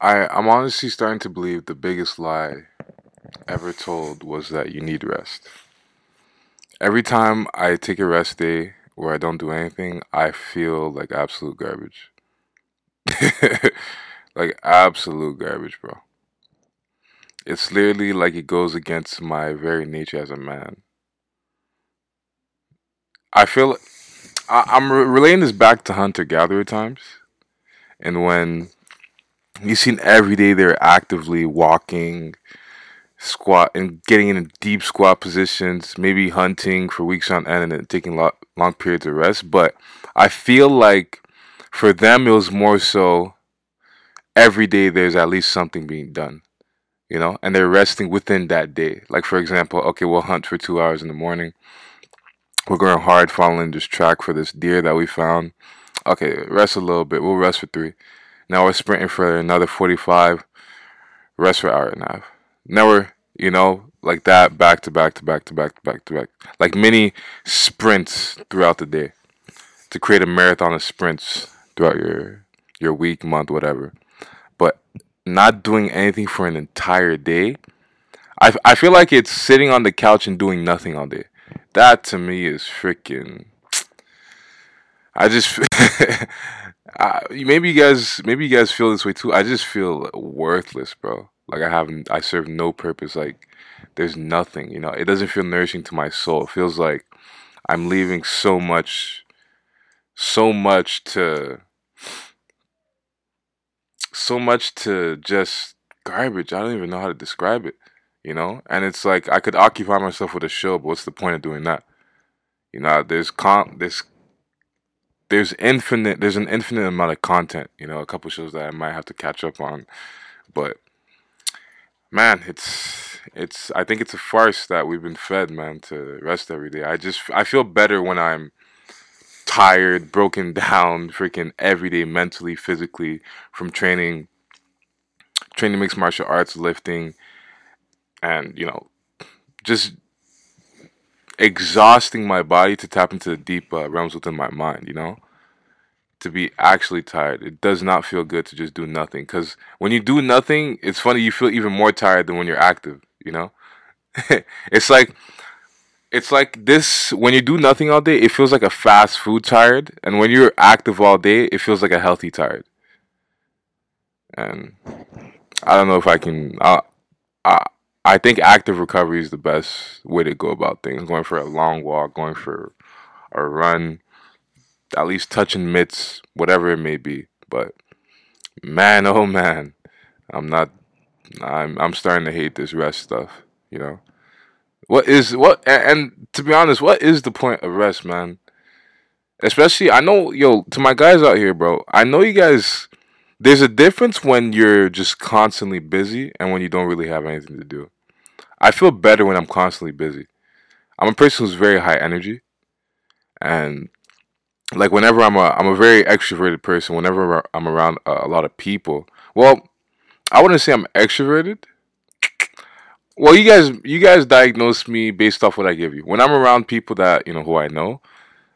I I'm honestly starting to believe the biggest lie ever told was that you need rest. Every time I take a rest day where I don't do anything, I feel like absolute garbage. like absolute garbage, bro. It's literally like it goes against my very nature as a man. I feel I, I'm re- relating this back to hunter gatherer times, and when you seen every day they're actively walking, squat, and getting in deep squat positions, maybe hunting for weeks on end, and taking lo- long periods of rest. But I feel like for them it was more so every day there's at least something being done you know and they're resting within that day. Like for example okay we'll hunt for two hours in the morning. We're going hard following this track for this deer that we found. Okay rest a little bit. We'll rest for three now we're sprinting for another 45 rest for hour and a half now we're you know like that back to back to back to back to back to back like mini sprints throughout the day to create a marathon of sprints throughout your your week month whatever but not doing anything for an entire day, I, I feel like it's sitting on the couch and doing nothing all day. That to me is freaking. I just. Maybe you guys maybe you guys feel this way too. I just feel worthless, bro. Like I haven't I serve no purpose. Like there's nothing, you know. It doesn't feel nourishing to my soul. It feels like I'm leaving so much so much to so much to just garbage. I don't even know how to describe it, you know? And it's like I could occupy myself with a show, but what's the point of doing that? You know, there's con there's there's infinite there's an infinite amount of content, you know, a couple shows that I might have to catch up on. But man, it's it's I think it's a farce that we've been fed, man, to rest every day. I just I feel better when I'm tired, broken down, freaking every day mentally, physically from training, training mixed martial arts, lifting, and you know, just exhausting my body to tap into the deep uh, realms within my mind. You know, to be actually tired. It does not feel good to just do nothing. Because when you do nothing, it's funny you feel even more tired than when you're active. You know, it's like it's like this when you do nothing all day it feels like a fast food tired and when you're active all day it feels like a healthy tired and i don't know if i can i i, I think active recovery is the best way to go about things going for a long walk going for a run at least touching mitts whatever it may be but man oh man i'm not i'm i'm starting to hate this rest stuff you know what is what? And to be honest, what is the point of rest, man? Especially, I know, yo, to my guys out here, bro. I know you guys. There's a difference when you're just constantly busy and when you don't really have anything to do. I feel better when I'm constantly busy. I'm a person who's very high energy, and like whenever I'm a I'm a very extroverted person. Whenever I'm around a, a lot of people, well, I wouldn't say I'm extroverted well, you guys, you guys diagnose me based off what I give you. When I'm around people that you know who I know,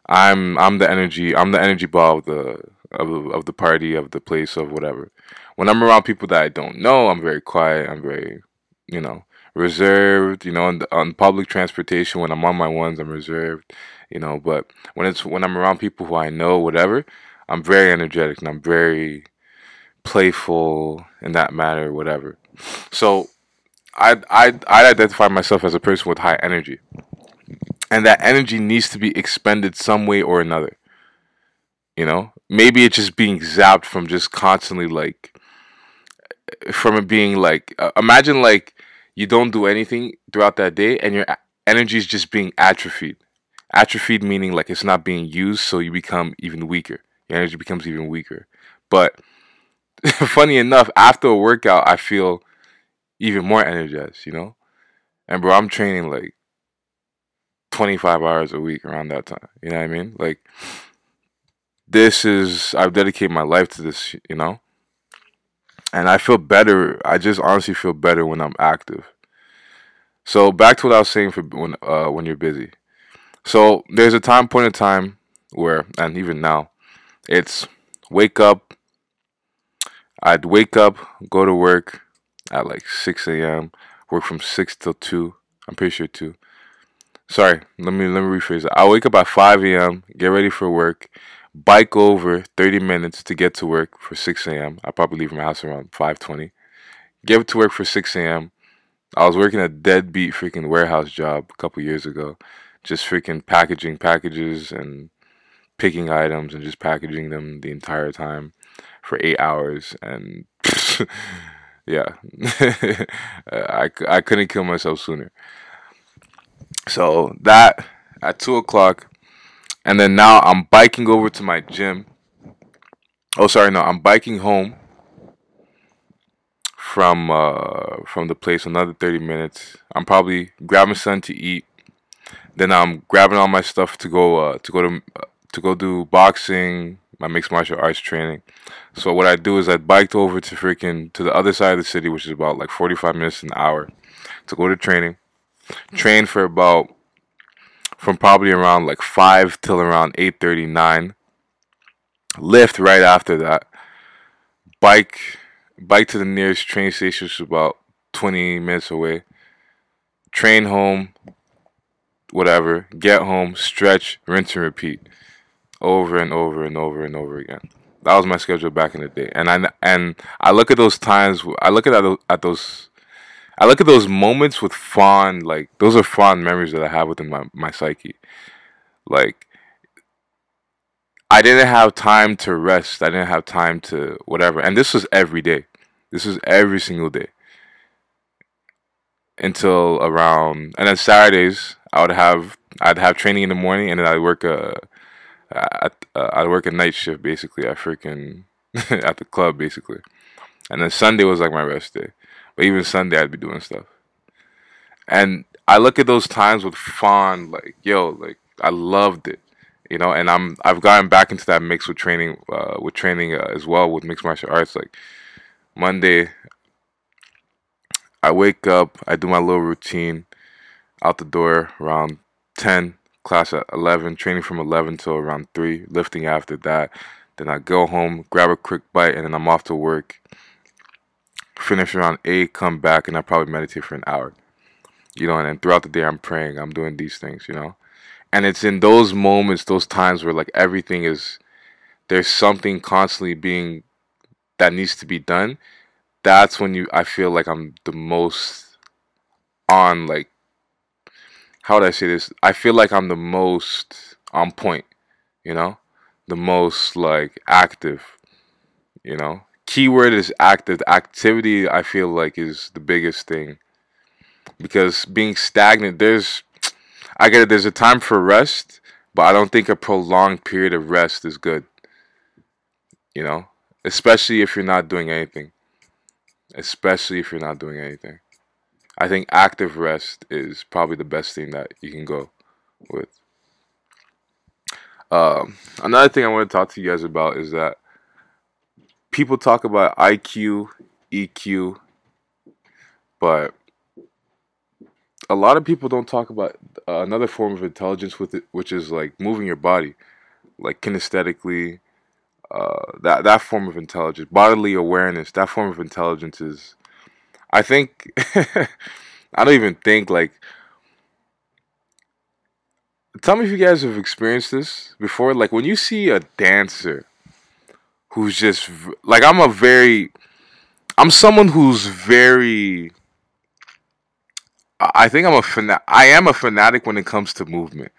I'm I'm the energy. I'm the energy ball of the of the, of the party of the place of whatever. When I'm around people that I don't know, I'm very quiet. I'm very, you know, reserved. You know, on, the, on public transportation, when I'm on my ones, I'm reserved. You know, but when it's when I'm around people who I know, whatever, I'm very energetic and I'm very playful in that matter, whatever. So I I I identify myself as a person with high energy, and that energy needs to be expended some way or another. You know, maybe it's just being zapped from just constantly like from it being like uh, imagine like you don't do anything throughout that day and your energy is just being atrophied. Atrophied meaning like it's not being used, so you become even weaker. Your energy becomes even weaker. But funny enough, after a workout, I feel even more energized, you know? And bro, I'm training like 25 hours a week around that time. You know what I mean? Like this is I've dedicated my life to this, you know? And I feel better. I just honestly feel better when I'm active. So back to what I was saying for when uh when you're busy. So there's a time point in time where and even now it's wake up I'd wake up, go to work at like 6 a.m., work from 6 till 2. I'm pretty sure 2. Sorry, let me let me rephrase it. I wake up at 5 a.m., get ready for work, bike over 30 minutes to get to work for 6 a.m. I probably leave my house around 5:20. Get to work for 6 a.m. I was working a deadbeat freaking warehouse job a couple years ago, just freaking packaging packages and picking items and just packaging them the entire time for eight hours. And yeah, I, I couldn't kill myself sooner. So that at two o'clock, and then now I'm biking over to my gym. Oh, sorry, no, I'm biking home from uh, from the place another 30 minutes. I'm probably grabbing something to eat. Then I'm grabbing all my stuff to go uh, to go to uh, to go do boxing, my mixed martial arts training. So what I do is I biked over to freaking to the other side of the city, which is about like 45 minutes an hour, to go to training. Train for about from probably around like five till around 8:39. Lift right after that. Bike bike to the nearest train station, which is about 20 minutes away. Train home, whatever. Get home, stretch, rinse and repeat over and over and over and over again. That was my schedule back in the day, and I and I look at those times. I look at at those. I look at those moments with fond, like those are fond memories that I have within my my psyche. Like I didn't have time to rest. I didn't have time to whatever, and this was every day. This was every single day until around, and then Saturdays I would have I'd have training in the morning, and then I'd work a I I work a night shift basically at freaking at the club basically, and then Sunday was like my rest day. Even Sunday I'd be doing stuff, and I look at those times with fond like yo like I loved it, you know. And I'm I've gotten back into that mix with training uh, with training uh, as well with mixed martial arts. Like Monday, I wake up, I do my little routine, out the door around ten class at 11, training from 11 till around 3, lifting after that. Then I go home, grab a quick bite, and then I'm off to work. Finish around 8, come back, and I probably meditate for an hour. You know, and then throughout the day, I'm praying, I'm doing these things, you know. And it's in those moments, those times where like everything is, there's something constantly being, that needs to be done. That's when you, I feel like I'm the most on like how would I say this? I feel like I'm the most on point, you know, the most like active, you know. Keyword is active. Activity, I feel like, is the biggest thing because being stagnant, there's, I get it. There's a time for rest, but I don't think a prolonged period of rest is good. You know, especially if you're not doing anything. Especially if you're not doing anything. I think active rest is probably the best thing that you can go with. Um, another thing I want to talk to you guys about is that people talk about IQ, EQ, but a lot of people don't talk about uh, another form of intelligence with it, which is like moving your body, like kinesthetically. Uh, that that form of intelligence, bodily awareness, that form of intelligence is I think I don't even think like Tell me if you guys have experienced this before like when you see a dancer who's just like I'm a very I'm someone who's very I think I'm a fana- I am a fanatic when it comes to movement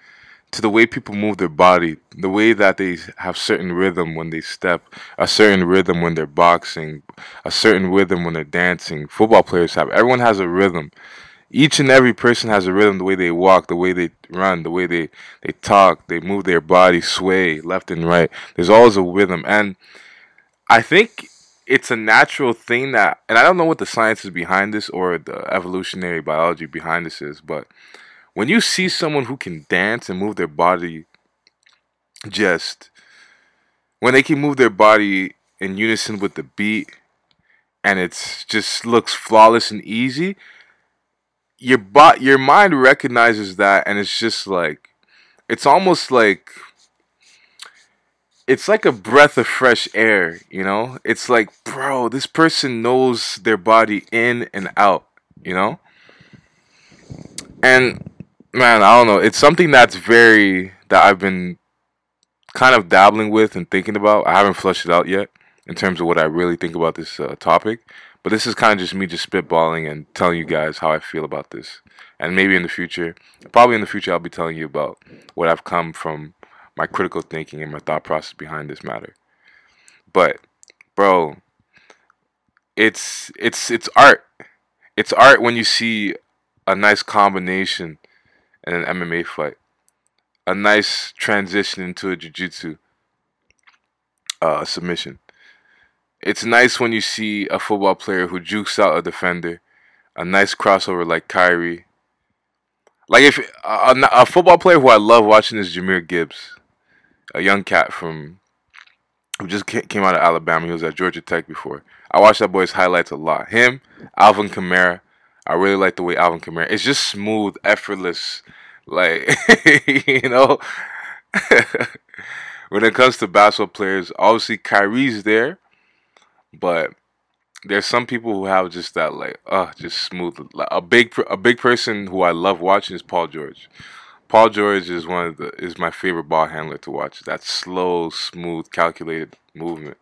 to the way people move their body, the way that they have certain rhythm when they step, a certain rhythm when they're boxing, a certain rhythm when they're dancing. Football players have. Everyone has a rhythm. Each and every person has a rhythm. The way they walk, the way they run, the way they they talk, they move their body, sway left and right. There's always a rhythm, and I think it's a natural thing that, and I don't know what the science is behind this or the evolutionary biology behind this is, but when you see someone who can dance and move their body just when they can move their body in unison with the beat and it's just looks flawless and easy your bot your mind recognizes that and it's just like it's almost like it's like a breath of fresh air, you know? It's like, bro, this person knows their body in and out, you know? And man, I don't know. It's something that's very that I've been kind of dabbling with and thinking about. I haven't flushed it out yet in terms of what I really think about this uh, topic, but this is kind of just me just spitballing and telling you guys how I feel about this. And maybe in the future, probably in the future, I'll be telling you about what I've come from my critical thinking and my thought process behind this matter. But, bro, it's it's it's art. It's art when you see a nice combination in an MMA fight, a nice transition into a jiu-jitsu uh, submission. It's nice when you see a football player who jukes out a defender, a nice crossover like Kyrie. Like if a, a football player who I love watching is Jahmyr Gibbs a young cat from who just came out of Alabama. He was at Georgia Tech before. I watched that boy's highlights a lot. Him, Alvin Kamara. I really like the way Alvin Kamara. It's just smooth, effortless. Like you know, when it comes to basketball players, obviously Kyrie's there, but there's some people who have just that like, uh, just smooth. Like, a big, a big person who I love watching is Paul George. Paul George is one of the is my favorite ball handler to watch. That slow, smooth, calculated movement.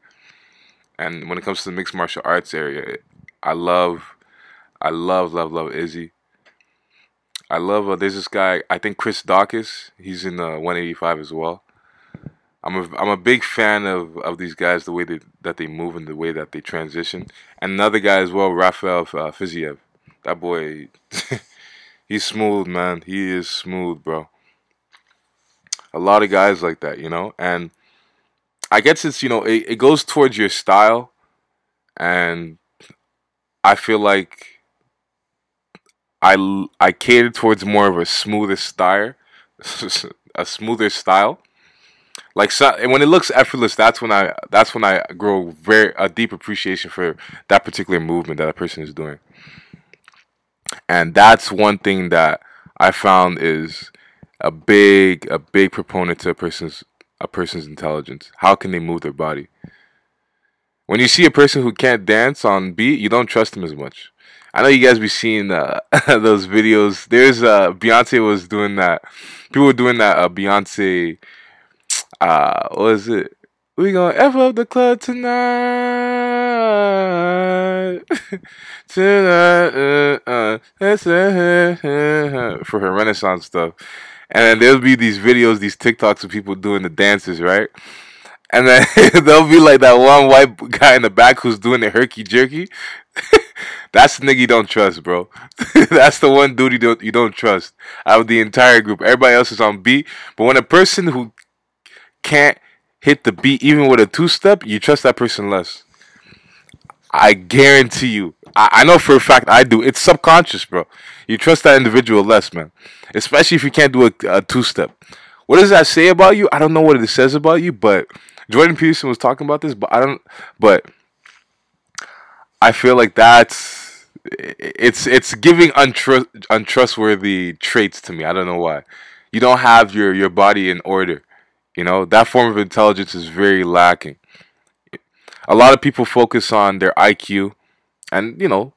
And when it comes to the mixed martial arts area, I love, I love, love, love Izzy. I love. Uh, there's this guy. I think Chris Daukaus. He's in the 185 as well. I'm a I'm a big fan of, of these guys, the way they, that they move and the way that they transition. And another guy as well, Rafael uh, Fiziev. That boy, He's smooth, man. He is smooth, bro. A lot of guys like that, you know? And I guess it's, you know, it, it goes towards your style. And I feel like I, I cater towards more of a smoother style. a smoother style. Like so, when it looks effortless, that's when I that's when I grow very a deep appreciation for that particular movement that a person is doing. And that's one thing that I found is a big a big proponent to a person's a person's intelligence. How can they move their body? When you see a person who can't dance on beat, you don't trust them as much. I know you guys be seeing uh, those videos. There's uh, Beyonce was doing that. People were doing that. Uh, Beyonce. Uh, what is it? We gonna f up the club tonight. tonight, uh, uh, for her Renaissance stuff. And then there'll be these videos, these TikToks of people doing the dances, right? And then there'll be like that one white guy in the back who's doing the herky jerky. That's the nigga you don't trust, bro. That's the one dude you don't you don't trust out of the entire group. Everybody else is on beat, but when a person who can't hit the beat even with a two step, you trust that person less. I guarantee you. I, I know for a fact I do. It's subconscious, bro. You trust that individual less, man. Especially if you can't do a, a two step. What does that say about you? I don't know what it says about you, but Jordan Peterson was talking about this, but I don't. But I feel like that's it's it's giving untrust untrustworthy traits to me. I don't know why. You don't have your your body in order. You know, that form of intelligence is very lacking. A lot of people focus on their IQ, and you know,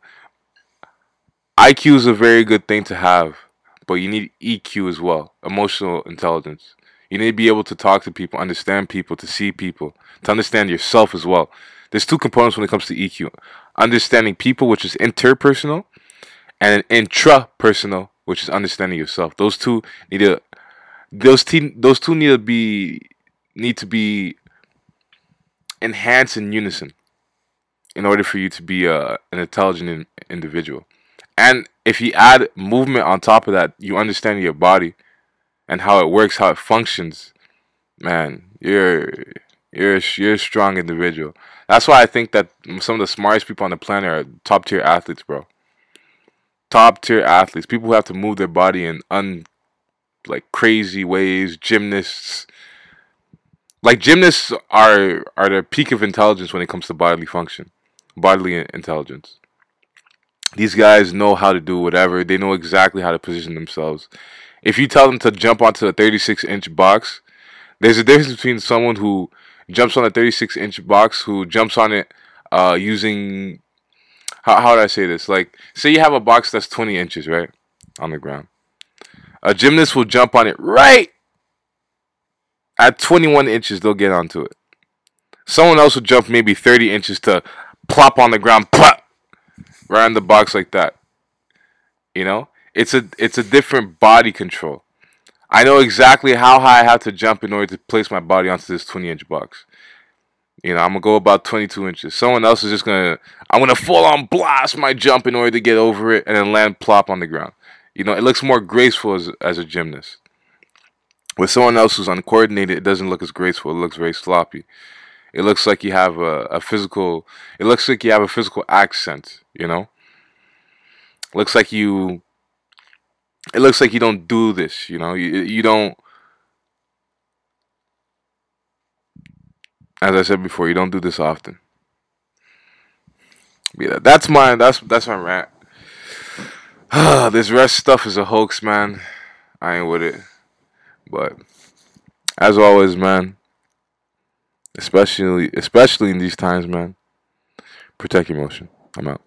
IQ is a very good thing to have, but you need EQ as well, emotional intelligence. You need to be able to talk to people, understand people, to see people, to understand yourself as well. There's two components when it comes to EQ understanding people, which is interpersonal, and intrapersonal, which is understanding yourself. Those two need to those te- those two need to be need to be enhanced in unison in order for you to be uh, an intelligent in- individual. And if you add movement on top of that, you understand your body and how it works, how it functions. Man, you're you're you're a strong individual. That's why I think that some of the smartest people on the planet are top tier athletes, bro. Top tier athletes, people who have to move their body in un like crazy ways, gymnasts. Like gymnasts are are the peak of intelligence when it comes to bodily function, bodily intelligence. These guys know how to do whatever. They know exactly how to position themselves. If you tell them to jump onto a 36 inch box, there's a difference between someone who jumps on a 36 inch box who jumps on it uh, using how how do I say this? Like, say you have a box that's 20 inches, right, on the ground. A gymnast will jump on it right at 21 inches. They'll get onto it. Someone else will jump maybe 30 inches to plop on the ground, plop, right on the box like that. You know, it's a it's a different body control. I know exactly how high I have to jump in order to place my body onto this 20 inch box. You know, I'm gonna go about 22 inches. Someone else is just gonna, I'm gonna full on blast my jump in order to get over it and then land plop on the ground. You know, it looks more graceful as, as a gymnast. With someone else who's uncoordinated, it doesn't look as graceful. It looks very sloppy. It looks like you have a, a physical. It looks like you have a physical accent. You know. Looks like you. It looks like you don't do this. You know. You you don't. As I said before, you don't do this often. Yeah, that's my that's that's my rant. this rest stuff is a hoax, man. I ain't with it. But as always, man, especially especially in these times, man, protect your emotion. I'm out.